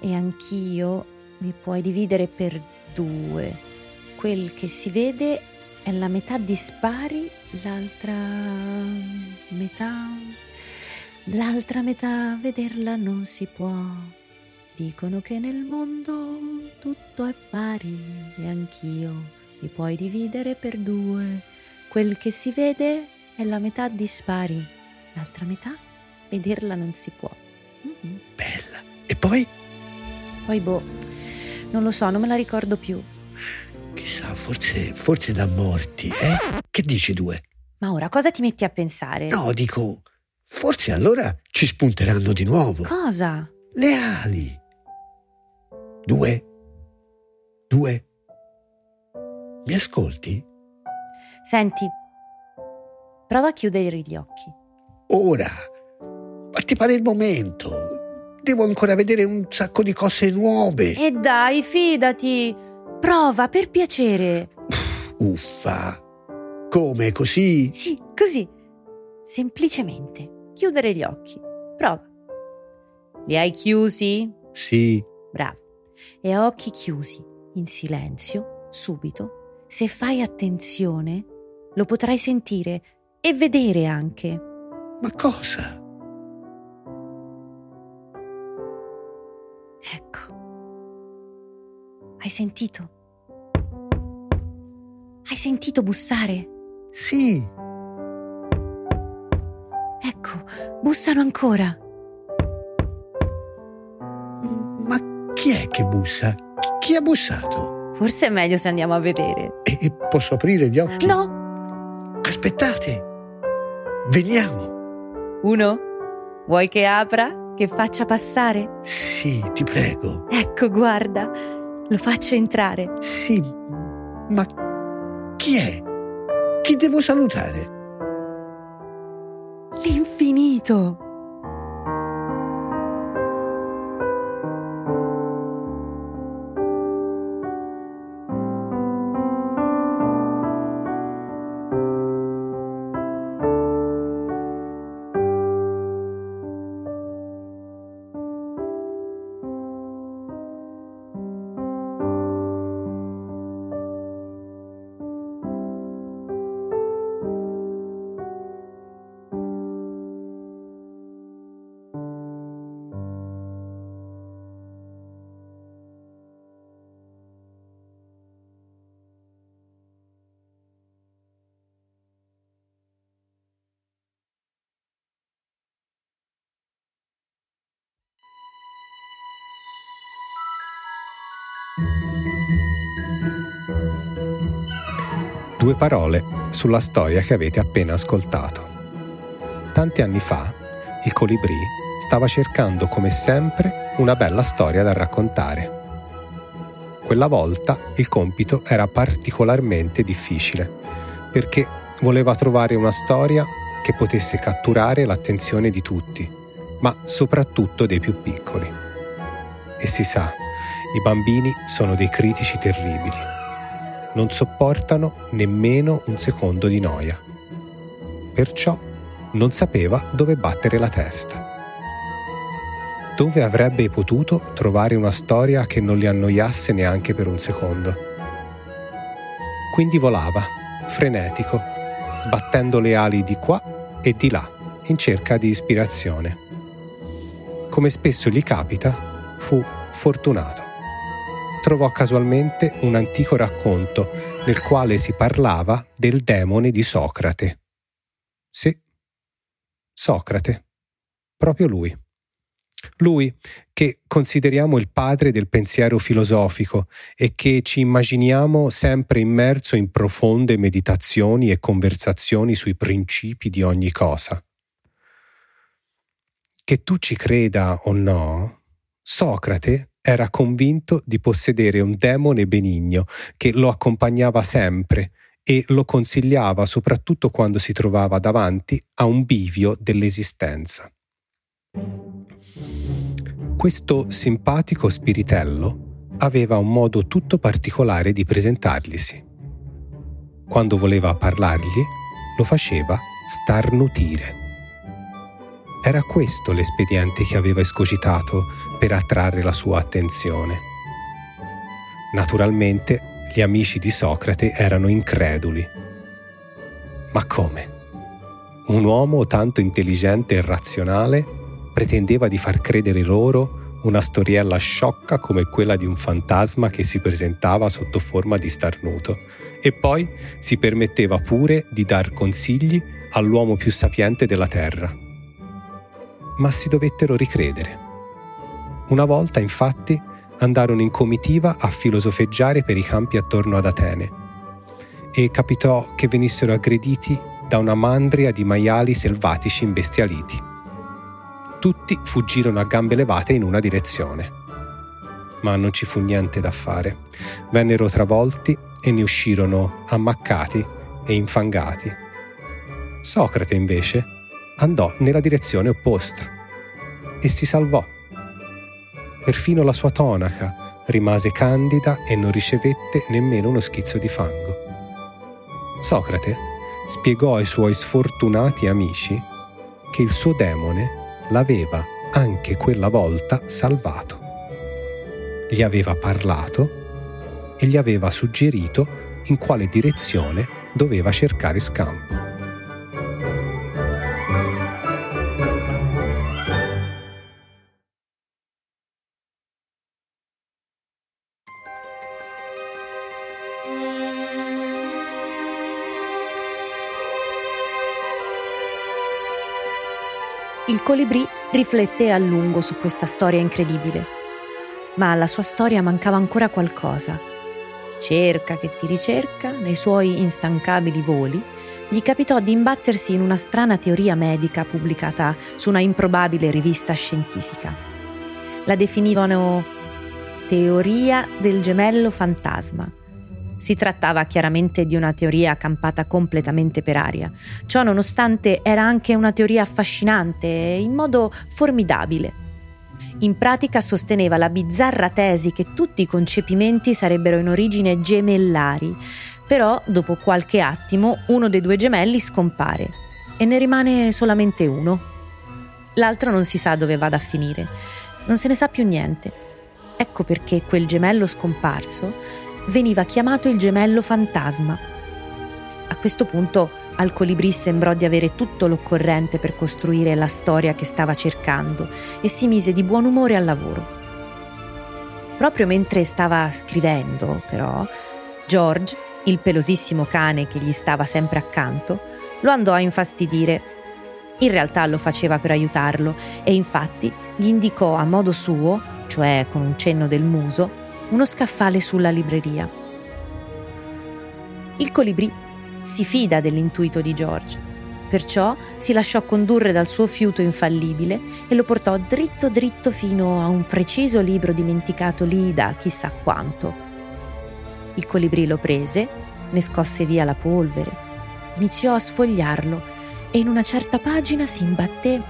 [SPEAKER 2] e anch'io mi puoi dividere per due. Quel che si vede è la metà dispari, l'altra metà l'altra metà vederla non si può. Dicono che nel mondo tutto è pari e anch'io mi puoi dividere per due. Quel che si vede è la metà dispari, l'altra metà vederla non si può. Mhm.
[SPEAKER 1] Bella. E poi?
[SPEAKER 2] Poi boh, non lo so, non me la ricordo più.
[SPEAKER 1] Chissà, forse, forse da morti, eh? Che dici due?
[SPEAKER 2] Ma ora cosa ti metti a pensare?
[SPEAKER 1] No, dico, forse allora ci spunteranno di nuovo.
[SPEAKER 2] Cosa?
[SPEAKER 1] Le ali. Due. Due. Mi ascolti?
[SPEAKER 2] Senti, prova a chiudere gli occhi.
[SPEAKER 1] Ora. Ma ti pare il momento? Devo ancora vedere un sacco di cose nuove.
[SPEAKER 2] E dai, fidati. Prova, per piacere.
[SPEAKER 1] Uffa. Come così?
[SPEAKER 2] Sì, così. Semplicemente chiudere gli occhi. Prova. Li hai chiusi?
[SPEAKER 1] Sì.
[SPEAKER 2] Bravo. E a occhi chiusi, in silenzio, subito, se fai attenzione, lo potrai sentire e vedere anche.
[SPEAKER 1] Ma cosa?
[SPEAKER 2] Ecco. Hai sentito? Hai sentito bussare?
[SPEAKER 1] Sì.
[SPEAKER 2] Ecco, bussano ancora.
[SPEAKER 1] Ma chi è che bussa? Chi ha bussato?
[SPEAKER 2] Forse è meglio se andiamo a vedere.
[SPEAKER 1] E posso aprire gli occhi?
[SPEAKER 2] No?
[SPEAKER 1] Aspettate. Veniamo.
[SPEAKER 2] Uno? Vuoi che apra? Che faccia passare?
[SPEAKER 1] Sì, ti prego.
[SPEAKER 2] Ecco, guarda, lo faccio entrare.
[SPEAKER 1] Sì, Ma chi è? Chi devo salutare?
[SPEAKER 2] L'infinito!
[SPEAKER 3] Due parole sulla storia che avete appena ascoltato. Tanti anni fa, il colibrì stava cercando come sempre una bella storia da raccontare. Quella volta il compito era particolarmente difficile perché voleva trovare una storia che potesse catturare l'attenzione di tutti, ma soprattutto dei più piccoli. E si sa, i bambini sono dei critici terribili. Non sopportano nemmeno un secondo di noia. Perciò non sapeva dove battere la testa. Dove avrebbe potuto trovare una storia che non li annoiasse neanche per un secondo? Quindi volava, frenetico, sbattendo le ali di qua e di là, in cerca di ispirazione. Come spesso gli capita, fu fortunato trovò casualmente un antico racconto nel quale si parlava del demone di Socrate. Sì, Socrate, proprio lui. Lui che consideriamo il padre del pensiero filosofico e che ci immaginiamo sempre immerso in profonde meditazioni e conversazioni sui principi di ogni cosa. Che tu ci creda o no, Socrate era convinto di possedere un demone benigno che lo accompagnava sempre e lo consigliava soprattutto quando si trovava davanti a un bivio dell'esistenza. Questo simpatico spiritello aveva un modo tutto particolare di presentarglisi. Quando voleva parlargli, lo faceva starnutire. Era questo l'espediente che aveva escogitato per attrarre la sua attenzione. Naturalmente gli amici di Socrate erano increduli. Ma come? Un uomo tanto intelligente e razionale pretendeva di far credere loro una storiella sciocca come quella di un fantasma che si presentava sotto forma di starnuto e poi si permetteva pure di dar consigli all'uomo più sapiente della terra ma si dovettero ricredere. Una volta, infatti, andarono in comitiva a filosofeggiare per i campi attorno ad Atene e capitò che venissero aggrediti da una mandria di maiali selvatici imbestialiti. Tutti fuggirono a gambe levate in una direzione. Ma non ci fu niente da fare. Vennero travolti e ne uscirono ammaccati e infangati. Socrate, invece, andò nella direzione opposta e si salvò. Perfino la sua tonaca rimase candida e non ricevette nemmeno uno schizzo di fango. Socrate spiegò ai suoi sfortunati amici che il suo demone l'aveva anche quella volta salvato. Gli aveva parlato e gli aveva suggerito in quale direzione doveva cercare scampo.
[SPEAKER 2] Il colibrì rifletté a lungo su questa storia incredibile, ma alla sua storia mancava ancora qualcosa. Cerca che ti ricerca, nei suoi instancabili voli, gli capitò di imbattersi in una strana teoria medica pubblicata su una improbabile rivista scientifica. La definivano teoria del gemello fantasma Si trattava chiaramente di una teoria campata completamente per aria. Ciò nonostante era anche una teoria affascinante e in modo formidabile. In pratica sosteneva la bizzarra tesi che tutti i concepimenti sarebbero in origine gemellari, però dopo qualche attimo uno dei due gemelli scompare e ne rimane solamente uno. L'altro non si sa dove vada a finire, non se ne sa più niente. Ecco perché quel gemello scomparso veniva chiamato il gemello fantasma. A questo punto al colibrì sembrò di avere tutto l'occorrente per costruire la storia che stava cercando e si mise di buon umore al lavoro. Proprio mentre stava scrivendo, però, George, il pelosissimo cane che gli stava sempre accanto, lo andò a infastidire. In realtà lo faceva per aiutarlo e infatti gli indicò a modo suo, cioè con un cenno del muso, uno scaffale sulla libreria. Il colibrì si fida dell'intuito di George, perciò si lasciò condurre dal suo fiuto infallibile e lo portò dritto dritto fino a un preciso libro dimenticato lì da chissà quanto. Il colibrì lo prese, ne scosse via la polvere, iniziò a sfogliarlo e in una certa pagina si imbatté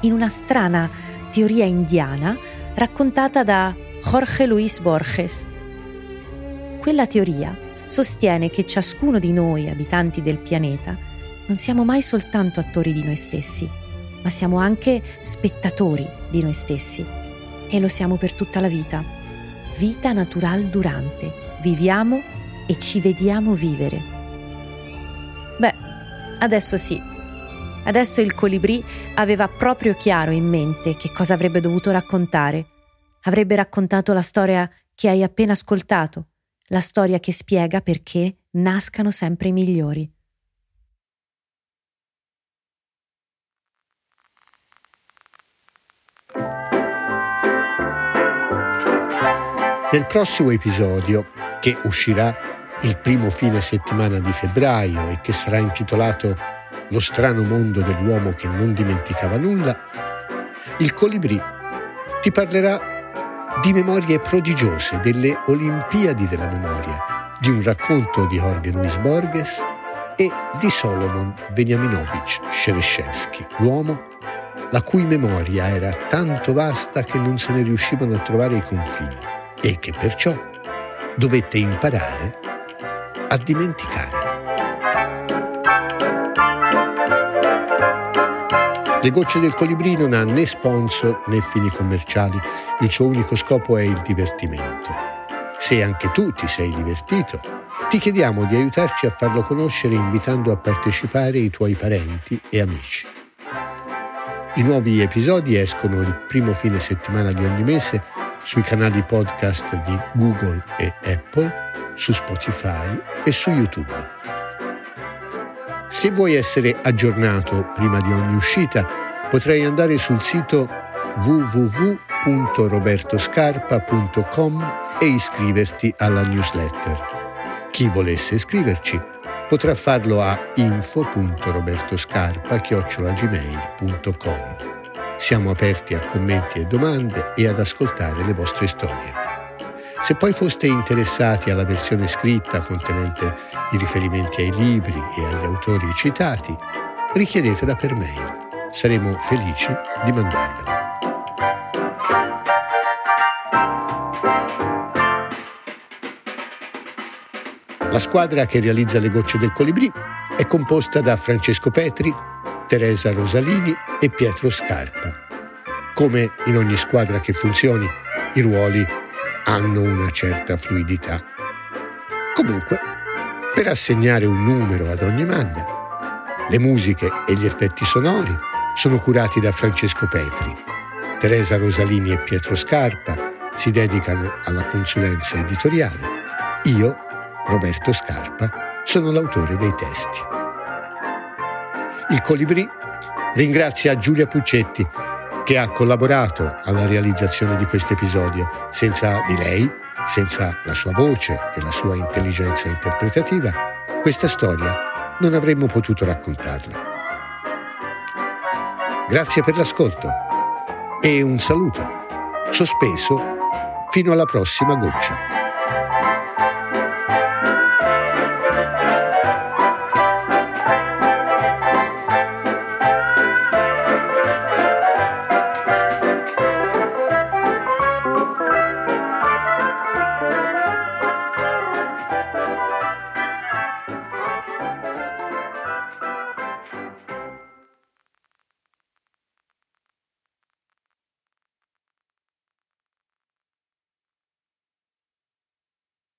[SPEAKER 2] in una strana teoria indiana raccontata da Jorge Luis Borges. Quella teoria sostiene che ciascuno di noi, abitanti del pianeta, non siamo mai soltanto attori di noi stessi, ma siamo anche spettatori di noi stessi. E lo siamo per tutta la vita. Vita natural durante. Viviamo e ci vediamo vivere. Beh, adesso sì. Adesso il colibrì aveva proprio chiaro in mente che cosa avrebbe dovuto raccontare avrebbe raccontato la storia che hai appena ascoltato, la storia che spiega perché nascano sempre i migliori.
[SPEAKER 1] Nel prossimo episodio, che uscirà il primo fine settimana di febbraio e che sarà intitolato Lo strano mondo dell'uomo che non dimenticava nulla, il colibrì ti parlerà di memorie prodigiose delle Olimpiadi della memoria, di un racconto di Jorge Luis Borges e di Solomon Veniaminovich Shereshevsky, l'uomo la cui memoria era tanto vasta che non se ne riuscivano a trovare i confini e che perciò dovette imparare a dimenticare. Le gocce del colibrì non ha né sponsor né fini commerciali, il suo unico scopo è il divertimento. Se anche tu ti sei divertito, ti chiediamo di aiutarci a farlo conoscere invitando a partecipare i tuoi parenti e amici. I nuovi episodi escono il primo fine settimana di ogni mese sui canali podcast di Google e Apple, su Spotify e su YouTube. Se vuoi essere aggiornato prima di ogni uscita, potrai andare sul sito www.robertoscarpa.com e iscriverti alla newsletter. Chi volesse iscriverci potrà farlo a info.robertoscarpa.gmail.com. Siamo aperti a commenti e domande e ad ascoltare le vostre storie. Se poi foste interessati alla versione scritta contenente i riferimenti ai libri e agli autori citati, richiedetela per mail. Saremo felici di mandarvela. La squadra che realizza le gocce del colibrì è composta da Francesco Petri, Teresa Rosalini e Pietro Scarpa. Come in ogni squadra che funzioni, i ruoli hanno una certa fluidità. Comunque, per assegnare un numero ad ogni maglia, le musiche e gli effetti sonori sono curati da Francesco Petri. Teresa Rosalini e Pietro Scarpa si dedicano alla consulenza editoriale. Io, Roberto Scarpa, sono l'autore dei testi. Il Colibrì ringrazia Giulia Puccetti che ha collaborato alla realizzazione di questo episodio. Senza di lei, senza la sua voce e la sua intelligenza interpretativa, questa storia non avremmo potuto raccontarla. Grazie per l'ascolto e un saluto, sospeso fino alla prossima goccia.